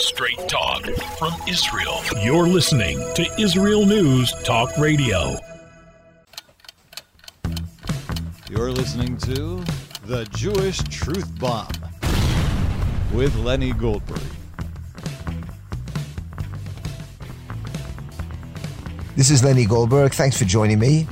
Straight talk from Israel. You're listening to Israel News Talk Radio. You're listening to The Jewish Truth Bomb with Lenny Goldberg. This is Lenny Goldberg. Thanks for joining me.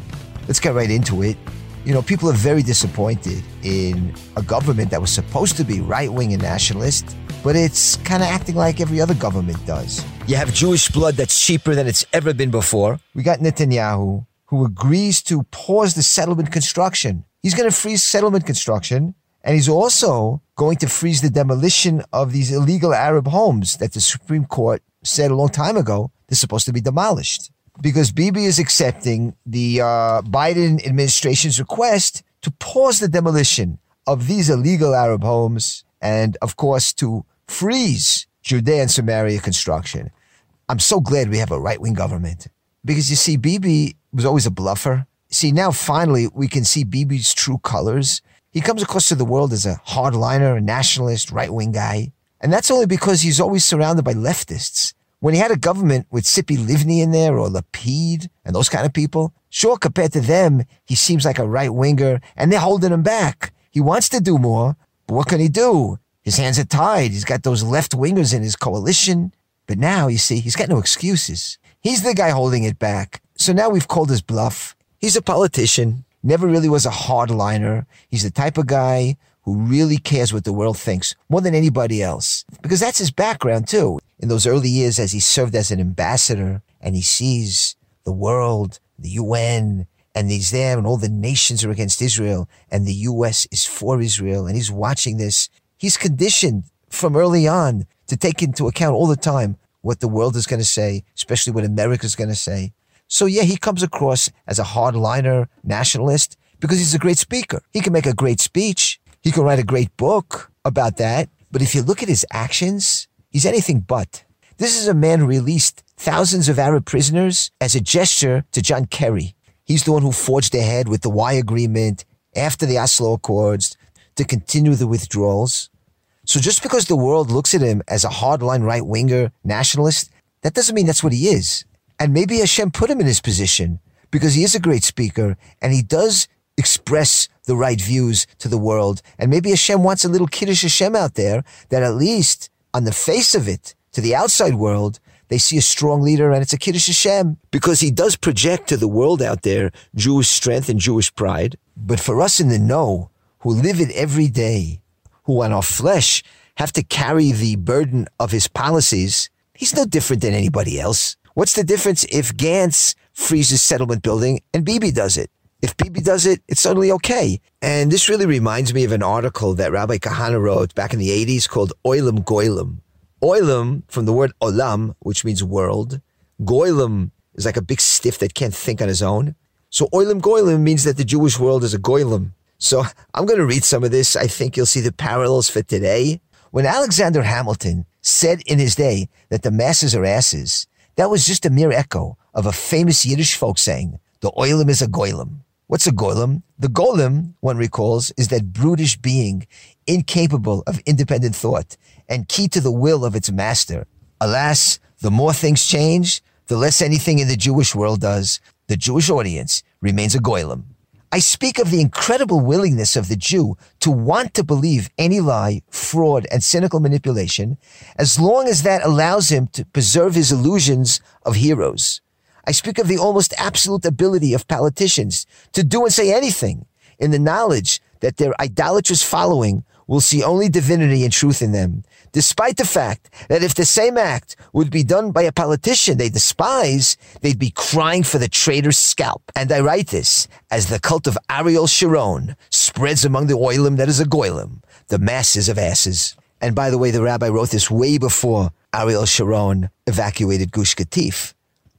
Let's get right into it. You know, people are very disappointed in a government that was supposed to be right wing and nationalist, but it's kind of acting like every other government does. You have Jewish blood that's cheaper than it's ever been before. We got Netanyahu, who agrees to pause the settlement construction. He's going to freeze settlement construction, and he's also going to freeze the demolition of these illegal Arab homes that the Supreme Court said a long time ago they're supposed to be demolished because Bibi is accepting the uh, Biden administration's request to pause the demolition of these illegal Arab homes and, of course, to freeze Judea and Samaria construction. I'm so glad we have a right wing government because you see, Bibi was always a bluffer. See, now finally we can see Bibi's true colors. He comes across to the world as a hardliner, a nationalist, right wing guy. And that's only because he's always surrounded by leftists. When he had a government with Tzipi Livni in there or Lapid and those kind of people, sure, compared to them, he seems like a right winger and they're holding him back. He wants to do more, but what can he do? His hands are tied. He's got those left wingers in his coalition. But now, you see, he's got no excuses. He's the guy holding it back. So now we've called his bluff. He's a politician, never really was a hardliner. He's the type of guy who really cares what the world thinks more than anybody else. Because that's his background too. In those early years as he served as an ambassador and he sees the world, the UN, and he's there and all the nations are against Israel and the US is for Israel and he's watching this. He's conditioned from early on to take into account all the time what the world is going to say, especially what America is going to say. So yeah, he comes across as a hardliner nationalist because he's a great speaker. He can make a great speech. He can write a great book about that. But if you look at his actions, he's anything but. This is a man who released thousands of Arab prisoners as a gesture to John Kerry. He's the one who forged ahead with the Wye agreement after the Oslo Accords to continue the withdrawals. So just because the world looks at him as a hardline right winger nationalist, that doesn't mean that's what he is. And maybe Hashem put him in his position because he is a great speaker and he does express the right views to the world. And maybe Hashem wants a little Kiddush Hashem out there that at least on the face of it, to the outside world, they see a strong leader and it's a Kiddush Hashem because he does project to the world out there Jewish strength and Jewish pride. But for us in the know, who live it every day, who on our flesh have to carry the burden of his policies, he's no different than anybody else. What's the difference if Gantz freezes settlement building and Bibi does it? If Bibi does it, it's suddenly okay. And this really reminds me of an article that Rabbi Kahane wrote back in the 80s called Oilam Goilam. Oilam, from the word olam, which means world. Goilam is like a big stiff that can't think on his own. So Oilam Goilam means that the Jewish world is a Goilam. So I'm going to read some of this. I think you'll see the parallels for today. When Alexander Hamilton said in his day that the masses are asses, that was just a mere echo of a famous Yiddish folk saying, the oilam is a goilam. What's a golem? The golem, one recalls, is that brutish being incapable of independent thought and key to the will of its master. Alas, the more things change, the less anything in the Jewish world does. The Jewish audience remains a golem. I speak of the incredible willingness of the Jew to want to believe any lie, fraud, and cynical manipulation as long as that allows him to preserve his illusions of heroes. I speak of the almost absolute ability of politicians to do and say anything in the knowledge that their idolatrous following will see only divinity and truth in them, despite the fact that if the same act would be done by a politician they despise, they'd be crying for the traitor's scalp. And I write this as the cult of Ariel Sharon spreads among the oilim that is a goilim, the masses of asses. And by the way, the rabbi wrote this way before Ariel Sharon evacuated Gush Katif.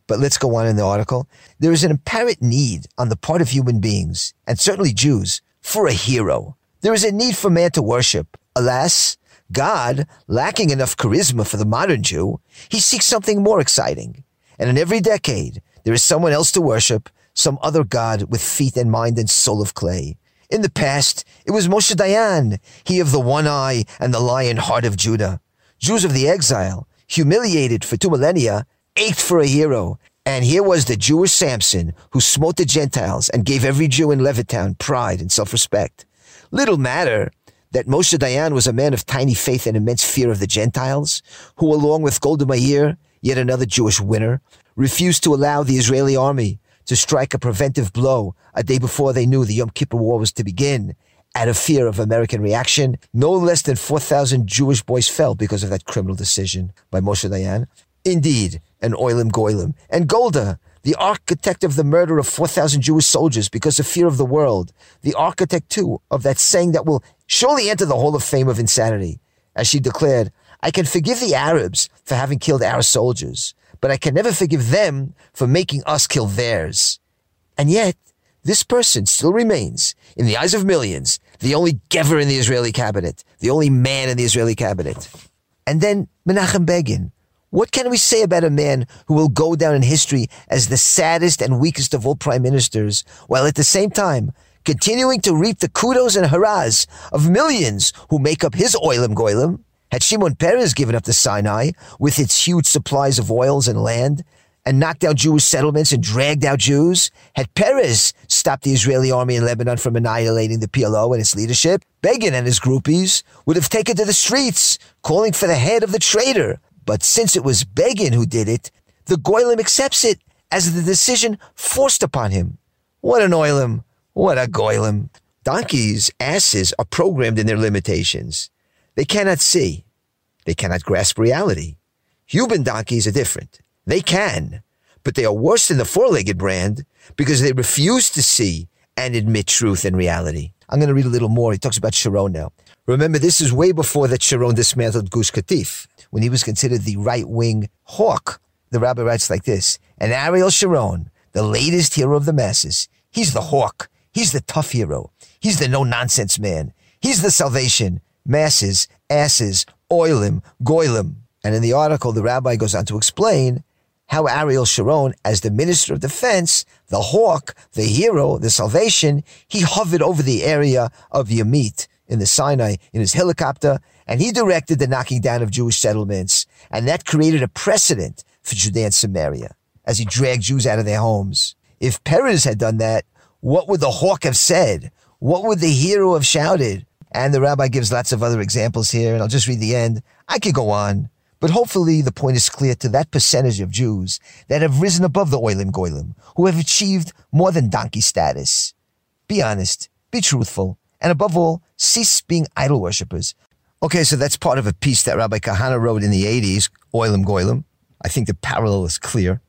But let's go on in the article. There is an apparent need on the part of human beings, and certainly Jews, for a hero. There is a need for man to worship. Alas, God, lacking enough charisma for the modern Jew, he seeks something more exciting. And in every decade, there is someone else to worship, some other God with feet and mind and soul of clay. In the past, it was Moshe Dayan, he of the one eye and the lion heart of Judah. Jews of the exile, humiliated for two millennia, ached for a hero. And here was the Jewish Samson who smote the Gentiles and gave every Jew in Levittown pride and self-respect. Little matter that Moshe Dayan was a man of tiny faith and immense fear of the Gentiles, who along with Golda Meir, yet another Jewish winner, refused to allow the Israeli army to strike a preventive blow a day before they knew the Yom Kippur War was to begin. Out of fear of American reaction, no less than 4,000 Jewish boys fell because of that criminal decision by Moshe Dayan. Indeed, an Oilim Goilim. And Golda, the architect of the murder of 4,000 Jewish soldiers because of fear of the world, the architect, too, of that saying that will surely enter the Hall of Fame of insanity. As she declared, I can forgive the Arabs for having killed our soldiers, but I can never forgive them for making us kill theirs. And yet, this person still remains, in the eyes of millions, the only gever in the Israeli cabinet, the only man in the Israeli cabinet. And then Menachem Begin. What can we say about a man who will go down in history as the saddest and weakest of all prime ministers, while at the same time continuing to reap the kudos and hurrahs of millions who make up his oilim goilim? Had Shimon Peres given up the Sinai with its huge supplies of oils and land and knocked out Jewish settlements and dragged out Jews? Had Peres stopped the Israeli army in Lebanon from annihilating the PLO and its leadership? Begin and his groupies would have taken to the streets, calling for the head of the traitor. But since it was Begin who did it, the Goyim accepts it as the decision forced upon him. What an oilim! What a Goyim! Donkeys, asses are programmed in their limitations. They cannot see. They cannot grasp reality. Human donkeys are different. They can, but they are worse than the four-legged brand because they refuse to see and admit truth and reality. I'm going to read a little more. He talks about Sharon now. Remember, this is way before that Sharon dismantled Gush Katif, when he was considered the right-wing hawk. The rabbi writes like this, and Ariel Sharon, the latest hero of the masses, he's the hawk. He's the tough hero. He's the no-nonsense man. He's the salvation masses, asses, oilim, goilim. And in the article, the rabbi goes on to explain how Ariel Sharon, as the minister of defense, the hawk, the hero, the salvation, he hovered over the area of Yamit in the Sinai in his helicopter, and he directed the knocking down of Jewish settlements. And that created a precedent for Judea and Samaria as he dragged Jews out of their homes. If Peres had done that, what would the hawk have said? What would the hero have shouted? And the rabbi gives lots of other examples here, and I'll just read the end. I could go on, but hopefully the point is clear to that percentage of Jews that have risen above the oilim goilim, who have achieved more than donkey status. Be honest, be truthful, and above all, cease being idol worshippers. Okay, so that's part of a piece that Rabbi Kahane wrote in the 80s, Oilim Goilim. I think the parallel is clear.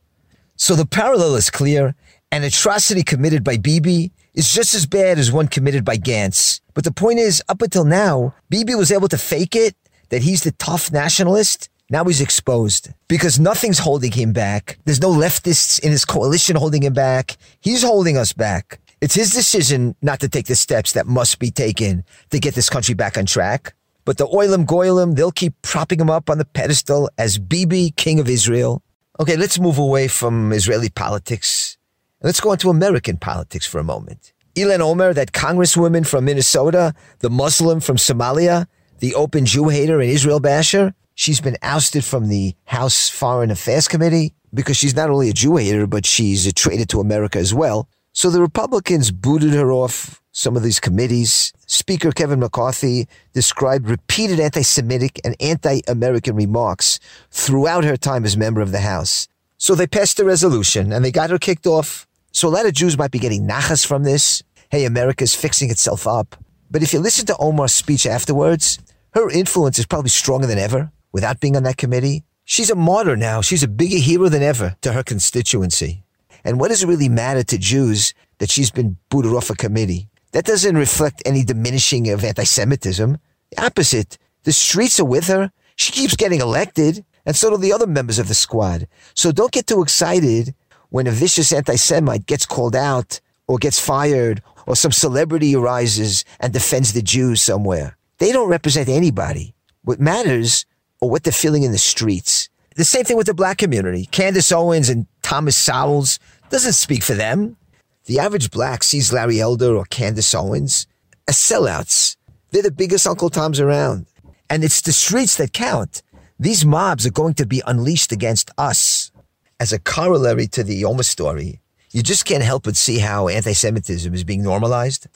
So the parallel is clear. An atrocity committed by Bibi is just as bad as one committed by Gantz. But the point is, up until now, Bibi was able to fake it, that he's the tough nationalist. Now he's exposed because nothing's holding him back. There's no leftists in his coalition holding him back. He's holding us back. It's his decision not to take the steps that must be taken to get this country back on track. But the Oilim Goilim, they'll keep propping him up on the pedestal as Bibi, king of Israel. Okay, let's move away from Israeli politics. Let's go into American politics for a moment. Ilhan Omar, that congresswoman from Minnesota, the Muslim from Somalia, the open Jew hater and Israel basher, she's been ousted from the House Foreign Affairs Committee because she's not only a Jew hater, but she's a traitor to America as well. So the Republicans booted her off some of these committees. Speaker Kevin McCarthy described repeated anti-Semitic and anti-American remarks throughout her time as member of the House. So they passed a resolution and they got her kicked off. So a lot of Jews might be getting nachas from this hey, America's fixing itself up. But if you listen to Omar's speech afterwards, her influence is probably stronger than ever without being on that committee. She's a martyr now. She's a bigger hero than ever to her constituency. And what does it really matter to Jews that she's been booted off a committee? That doesn't reflect any diminishing of anti-Semitism. The opposite. The streets are with her. She keeps getting elected, and so do the other members of the squad. So don't get too excited when a vicious anti-Semite gets called out or gets fired or some celebrity arises and defends the Jews somewhere. They don't represent anybody. What matters are what they're feeling in the streets. The same thing with the black community. Candace Owens and Thomas Sowell doesn't speak for them. The average black sees Larry Elder or Candace Owens as sellouts. They're the biggest Uncle Toms around. And it's the streets that count. these mobs are going to be unleashed against us. As a corollary to the Omar story, you just can't help but see how anti Semitism is being normalized.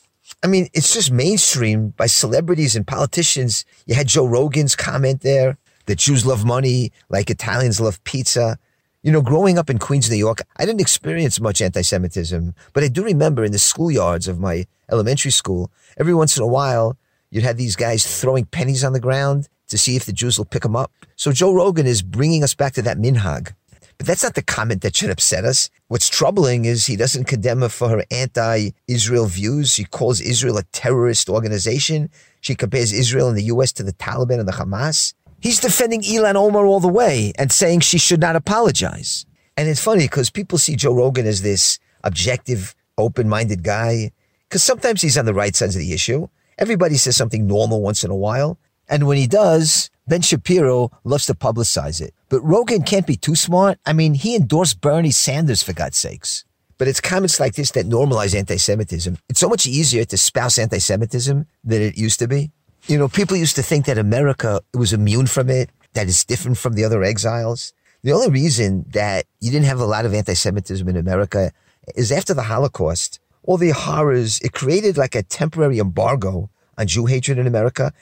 I mean, it's just mainstream by celebrities and politicians. You had Joe Rogan's comment there that Jews love money like Italians love pizza. You know, growing up in Queens, New York, I didn't experience much anti Semitism, but I do remember in the schoolyards of my elementary school, every once in a while, you'd have these guys throwing pennies on the ground to see if the Jews will pick them up. So Joe Rogan is bringing us back to that minhag. But that's not the comment that should upset us. What's troubling is he doesn't condemn her for her anti Israel views. She calls Israel a terrorist organization. She compares Israel and the U.S. to the Taliban and the Hamas. He's defending Ilhan Omar all the way and saying she should not apologize. And it's funny because people see Joe Rogan as this objective, open minded guy, because sometimes he's on the right sides of the issue. Everybody says something normal once in a while. And when he does, Ben Shapiro loves to publicize it. But Rogan can't be too smart. I mean, he endorsed Bernie Sanders for God's sakes. But it's comments like this that normalize anti Semitism. It's so much easier to spouse anti Semitism than it used to be. You know, people used to think that America was immune from it, that it's different from the other exiles. The only reason that you didn't have a lot of anti Semitism in America is after the Holocaust, all the horrors, it created like a temporary embargo on Jew hatred in America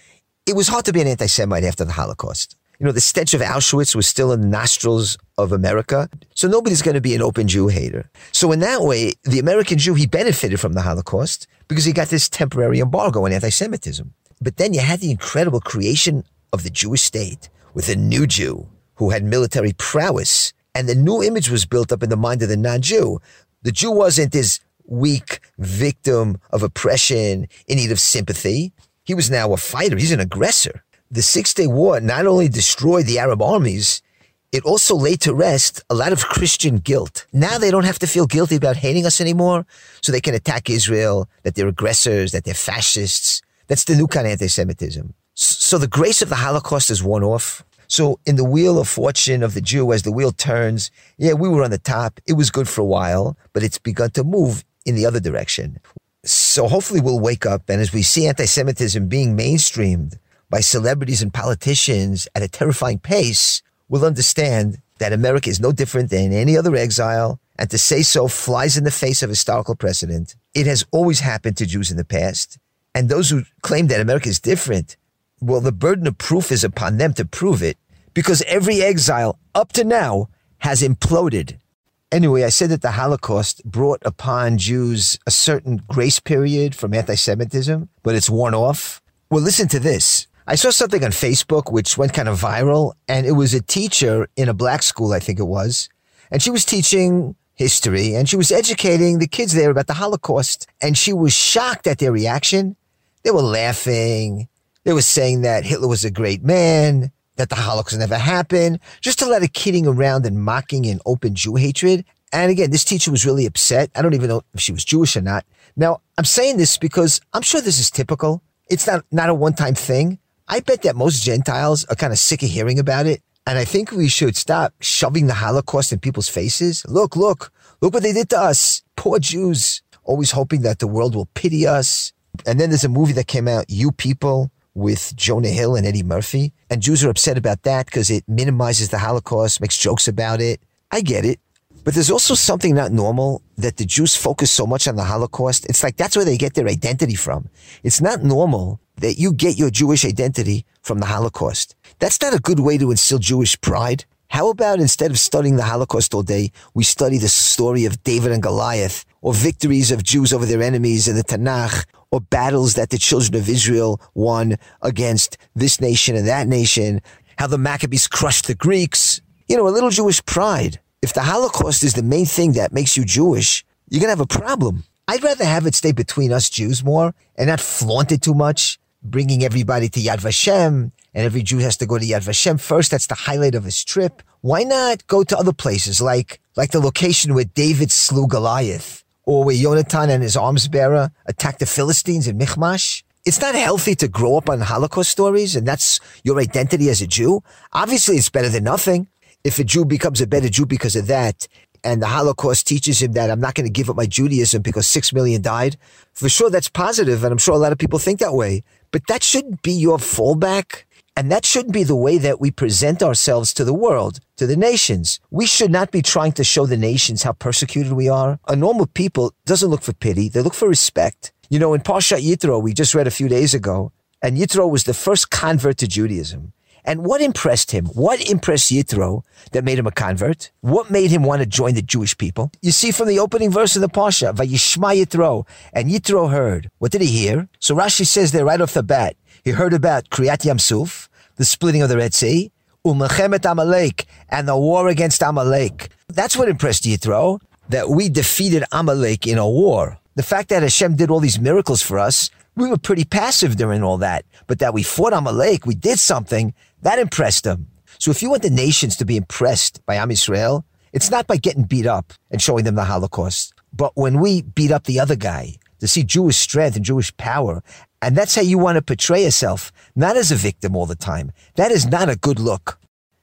it was hard to be an anti Semite after the Holocaust. You know, the stench of Auschwitz was still in the nostrils of America. So nobody's going to be an open Jew hater. So in that way, the American Jew, he benefited from the Holocaust because he got this temporary embargo on anti Semitism. But then you had the incredible creation of the Jewish state with a new Jew who had military prowess. And the new image was built up in the mind of the non Jew. The Jew wasn't this weak victim of oppression in need of sympathy. He was now a fighter. He's an aggressor. The Six Day War not only destroyed the Arab armies, it also laid to rest a lot of Christian guilt. Now they don't have to feel guilty about hating us anymore, so they can attack Israel, that they're aggressors, that they're fascists. That's the new kind of anti-Semitism. So the grace of the Holocaust is one off. So in the wheel of fortune of the Jew, as the wheel turns, yeah, we were on the top. It was good for a while, but it's begun to move in the other direction. So hopefully we'll wake up. And as we see anti Semitism being mainstreamed by celebrities and politicians at a terrifying pace, we'll understand that America is no different than any other exile. And to say so flies in the face of historical precedent. It has always happened to Jews in the past. And those who claim that America is different, well, the burden of proof is upon them to prove it because every exile up to now has imploded Anyway, I said that the Holocaust brought upon Jews a certain grace period from anti Semitism, but it's worn off. Well, listen to this. I saw something on Facebook which went kind of viral, and it was a teacher in a black school, I think it was, and she was teaching history and she was educating the kids there about the Holocaust, and she was shocked at their reaction. They were laughing. They were saying that Hitler was a great man that the Holocaust never happened, just a lot of kidding around and mocking and open Jew hatred. And again, this teacher was really upset. I don't even know if she was Jewish or not. Now, I'm saying this because I'm sure this is typical. It's not, not a one time thing. I bet that most Gentiles are kind of sick of hearing about it. And I think we should stop shoving the Holocaust in people's faces. Look, look, look what they did to us. Poor Jews, always hoping that the world will pity us. And then there's a movie that came out, You People, with Jonah Hill and Eddie Murphy. And Jews are upset about that because it minimizes the Holocaust, makes jokes about it. I get it. But there's also something not normal that the Jews focus so much on the Holocaust. It's like that's where they get their identity from. It's not normal that you get your Jewish identity from the Holocaust. That's not a good way to instill Jewish pride. How about instead of studying the Holocaust all day, we study the story of David and Goliath, or victories of Jews over their enemies in the Tanakh, or battles that the children of Israel won against this nation and that nation, how the Maccabees crushed the Greeks. You know, a little Jewish pride. If the Holocaust is the main thing that makes you Jewish, you're going to have a problem. I'd rather have it stay between us Jews more and not flaunt it too much, bringing everybody to Yad Vashem, and every Jew has to go to Yad Vashem first. That's the highlight of his trip. Why not go to other places like, like the location where David slew Goliath Oh, or where Yonatan and his arms bearer attacked the Philistines in Michmash. It's not healthy to grow up on Holocaust stories and that's your identity as a Jew. Obviously, it's better than nothing. If a Jew becomes a better Jew because of that, and the Holocaust teaches him that I'm not going to give up my Judaism because six million died, for sure that's positive, and I'm sure a lot of people think that way. But that shouldn't be your fallback. And that shouldn't be the way that we present ourselves to the world, to the nations. We should not be trying to show the nations how persecuted we are. A normal people doesn't look for pity. They look for respect. You know, in Parshat Yitro, we just read a few days ago, and Yitro was the first convert to Judaism. And what impressed him? What impressed Yitro that made him a convert? What made him want to join the Jewish people? You see from the opening verse of the Pasha, Vayishma Yitro, and Yitro heard. What did he hear? So Rashi says there right off the bat, he heard about Kriyat Yamsuf, the splitting of the Red Sea, Umachemet Amalek, and the war against Amalek. That's what impressed Yitro, that we defeated Amalek in a war. The fact that Hashem did all these miracles for us, we were pretty passive during all that. But that we fought Amalek, we did something, that impressed them. So if you want the nations to be impressed by Am Yisrael, it's not by getting beat up and showing them the Holocaust, but when we beat up the other guy to see Jewish strength and Jewish power. And that's how you want to portray yourself, not as a victim all the time. That is not a good look.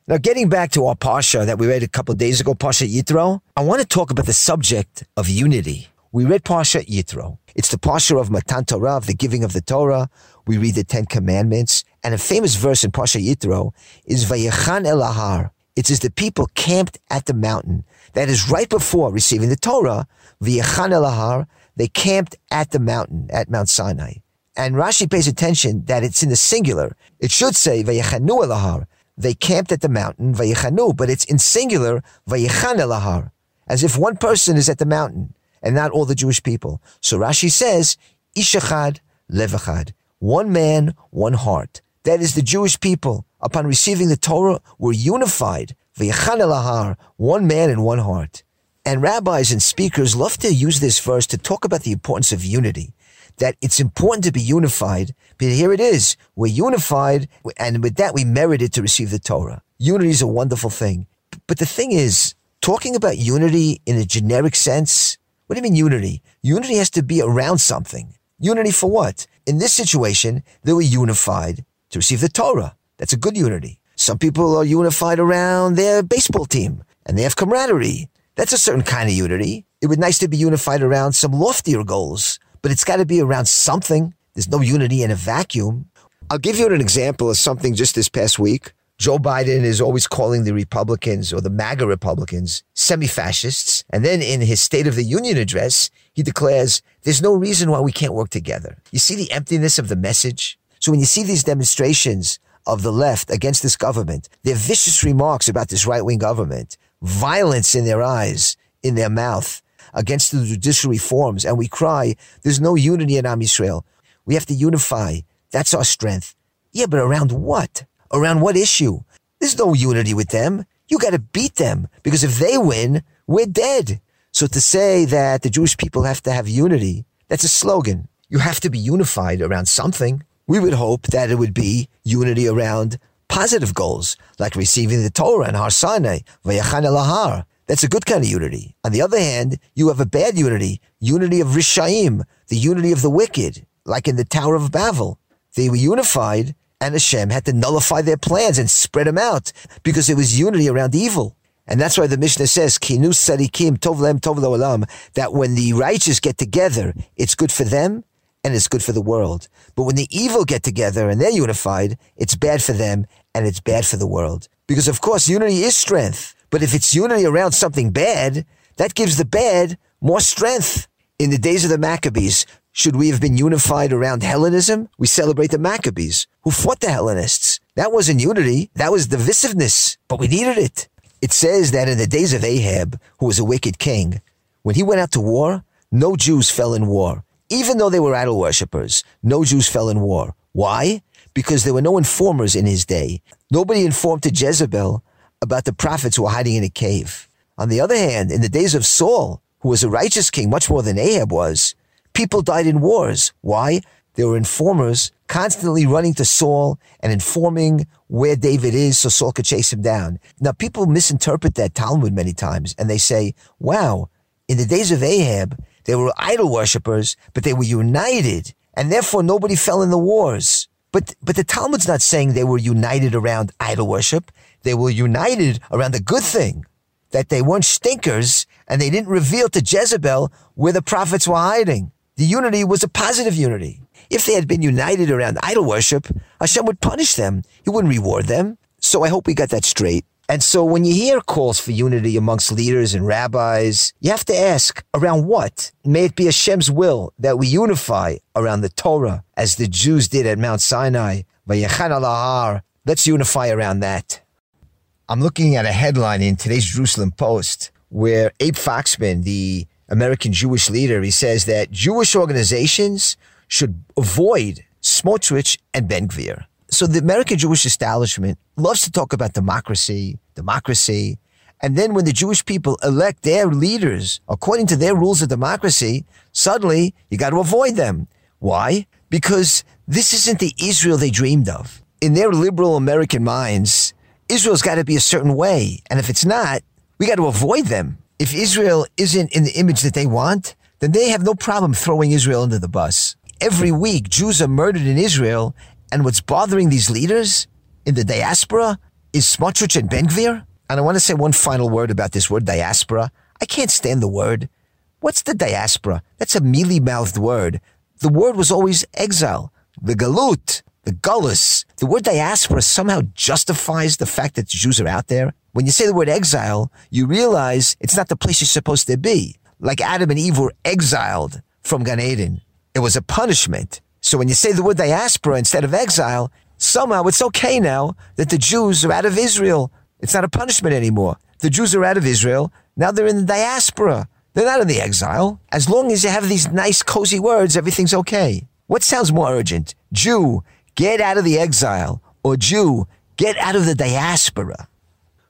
Now, getting back to our Pasha that we read a couple days ago, Pasha Yitro, I want to talk about the subject of unity. We read Pasha Yitro. It's the Pasha of Matan Torah, of the giving of the Torah. We read the Ten Commandments. And a famous verse in Pasha Yitro is Vayechan Elahar. It's as the people camped at the mountain. That is right before receiving the Torah. Vayechan Elahar. They camped at the mountain, at Mount Sinai. And Rashi pays attention that it's in the singular. It should say Vayechanu Elahar. They camped at the mountain, Vayechanu, but it's in singular, Vayechan Elahar. As if one person is at the mountain and not all the Jewish people. So Rashi says, Ishachad Levachad. One man, one heart. That is the Jewish people. Upon receiving the Torah, were unified. V'yachan elahar, one man and one heart. And rabbis and speakers love to use this verse to talk about the importance of unity. That it's important to be unified, but here it is. We're unified, and with that we merited to receive the Torah. Unity is a wonderful thing. But the thing is, talking about unity in a generic sense, what do you mean unity? Unity has to be around something. Unity for what? In this situation, they were unified to receive the Torah. That's a good unity. Some people are unified around their baseball team and they have camaraderie. That's a certain kind of unity. It would be nice to be unified around some loftier goals, but it's got to be around something. There's no unity in a vacuum. I'll give you an example of something just this past week. Joe Biden is always calling the Republicans or the MAGA Republicans semi-fascists. And then in his State of the Union address, he declares there's no reason why we can't work together. You see the emptiness of the message? So when you see these demonstrations of the left against this government, their vicious remarks about this right wing government, violence in their eyes, in their mouth, against the judicial reforms, and we cry, there's no unity in Am Yisrael. We have to unify. That's our strength. Yeah, but around what? Around what issue? There's no unity with them. You got to beat them because if they win, we're dead. So to say that the Jewish people have to have unity, that's a slogan. You have to be unified around something we would hope that it would be unity around positive goals, like receiving the Torah and Har Sinai, Vayachan Elahar. That's a good kind of unity. On the other hand, you have a bad unity, unity of Rishaim, the unity of the wicked, like in the Tower of Babel. They were unified, and Hashem had to nullify their plans and spread them out because it was unity around evil. And that's why the Mishnah says, Kinus Sadikim Tov Lem Tov that when the righteous get together, it's good for them and it's good for the world. But when the evil get together and they're unified, it's bad for them and it's bad for the world. Because of course, unity is strength. But if it's unity around something bad, that gives the bad more strength. In the days of the Maccabees, should we have been unified around Hellenism? We celebrate the Maccabees, who fought the Hellenists. That wasn't unity, that was divisiveness, but we needed it. It says that in the days of Ahab, who was a wicked king, when he went out to war, no Jews fell in war. Even though they were idol worshippers, no Jews fell in war. Why? Because there were no informers in his day. Nobody informed to Jezebel about the prophets who were hiding in a cave. On the other hand, in the days of Saul, who was a righteous king much more than Ahab was, people died in wars. Why? There were informers constantly running to Saul and informing where David is so Saul could chase him down. Now, people misinterpret that Talmud many times and they say, wow, in the days of Ahab, they were idol worshippers, but they were united, and therefore nobody fell in the wars. But, but the Talmud's not saying they were united around idol worship. They were united around the good thing, that they weren't stinkers and they didn't reveal to Jezebel where the prophets were hiding. The unity was a positive unity. If they had been united around idol worship, Hashem would punish them. He wouldn't reward them. So I hope we got that straight. And so when you hear calls for unity amongst leaders and rabbis, you have to ask, around what? May it be Hashem's will that we unify around the Torah, as the Jews did at Mount Sinai. Let's unify around that. I'm looking at a headline in today's Jerusalem Post where Abe Foxman, the American Jewish leader, he says that Jewish organizations should avoid Smotrich and Ben Gvir. So the American Jewish establishment loves to talk about democracy, democracy. And then when the Jewish people elect their leaders according to their rules of democracy, suddenly you got to avoid them. Why? Because this isn't the Israel they dreamed of. In their liberal American minds, Israel's got to be a certain way. And if it's not, we got to avoid them. If Israel isn't in the image that they want, then they have no problem throwing Israel under the bus. Every week, Jews are murdered in Israel and what's bothering these leaders in the diaspora is Smotrich and Ben Gvir. And I want to say one final word about this word diaspora. I can't stand the word. What's the diaspora? That's a mealy mouthed word. The word was always exile, the galut, the gullus. The word diaspora somehow justifies the fact that Jews are out there. When you say the word exile, you realize it's not the place you're supposed to be. Like Adam and Eve were exiled from Gan Eden. It was a punishment. So when you say the word diaspora instead of exile, somehow it's okay now that the Jews are out of Israel. It's not a punishment anymore. The Jews are out of Israel. Now they're in the diaspora. They're not in the exile. As long as you have these nice, cozy words, everything's okay. What sounds more urgent? Jew, get out of the exile. Or Jew, get out of the diaspora.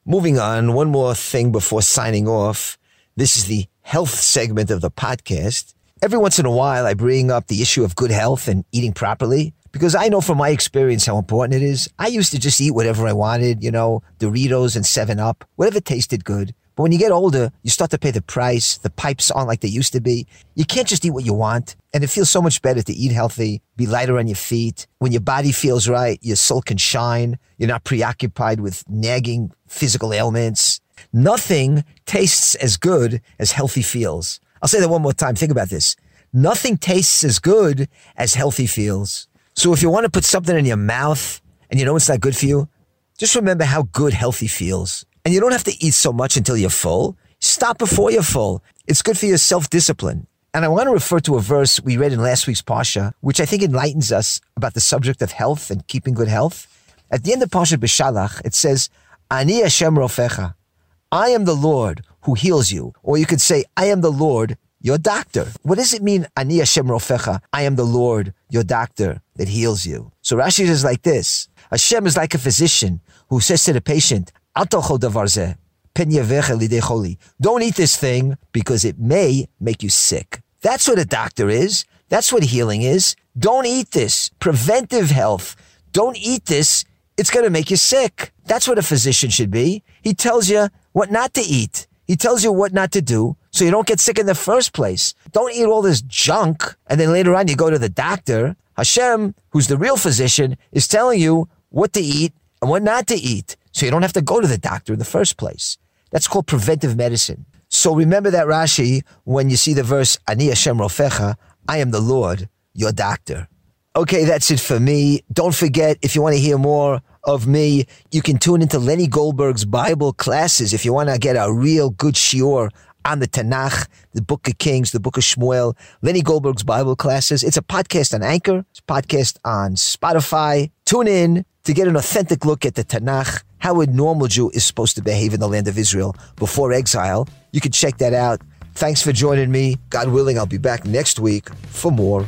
Moving on, one more thing before signing off. This is the health segment of the podcast. Every once in a while, I bring up the issue of good health and eating properly because I know from my experience how important it is. I used to just eat whatever I wanted, you know, Doritos and 7 Up, whatever tasted good. But when you get older, you start to pay the price. The pipes aren't like they used to be. You can't just eat what you want. And it feels so much better to eat healthy, be lighter on your feet. When your body feels right, your soul can shine. You're not preoccupied with nagging physical ailments. Nothing tastes as good as healthy feels. I'll say that one more time. Think about this. Nothing tastes as good as healthy feels. So if you want to put something in your mouth and you know it's not good for you, just remember how good healthy feels. And you don't have to eat so much until you're full. Stop before you're full. It's good for your self discipline. And I want to refer to a verse we read in last week's Pasha, which I think enlightens us about the subject of health and keeping good health. At the end of Pasha Bishalach, it says, Ani Hashem Rofecha. I am the Lord who heals you. Or you could say, I am the Lord, your doctor. What does it mean, Ani Hashem Rofecha? I am the Lord, your doctor that heals you. So Rashi says like this. Hashem is like a physician who says to the patient, Don't eat this thing because it may make you sick. That's what a doctor is. That's what healing is. Don't eat this. Preventive health. Don't eat this. It's going to make you sick. That's what a physician should be. He tells you what not to eat. He tells you what not to do so you don't get sick in the first place. Don't eat all this junk and then later on you go to the doctor. Hashem, who's the real physician, is telling you what to eat and what not to eat so you don't have to go to the doctor in the first place. That's called preventive medicine. So remember that Rashi when you see the verse Ani Hashem Rofecha, I am the Lord, your doctor. Okay, that's it for me. Don't forget, if you want to hear more of me. You can tune into Lenny Goldberg's Bible classes if you want to get a real good shiur on the Tanakh, the Book of Kings, the Book of Shmuel, Lenny Goldberg's Bible classes. It's a podcast on Anchor. It's a podcast on Spotify. Tune in to get an authentic look at the Tanakh, how a normal Jew is supposed to behave in the land of Israel before exile. You can check that out. Thanks for joining me. God willing, I'll be back next week for more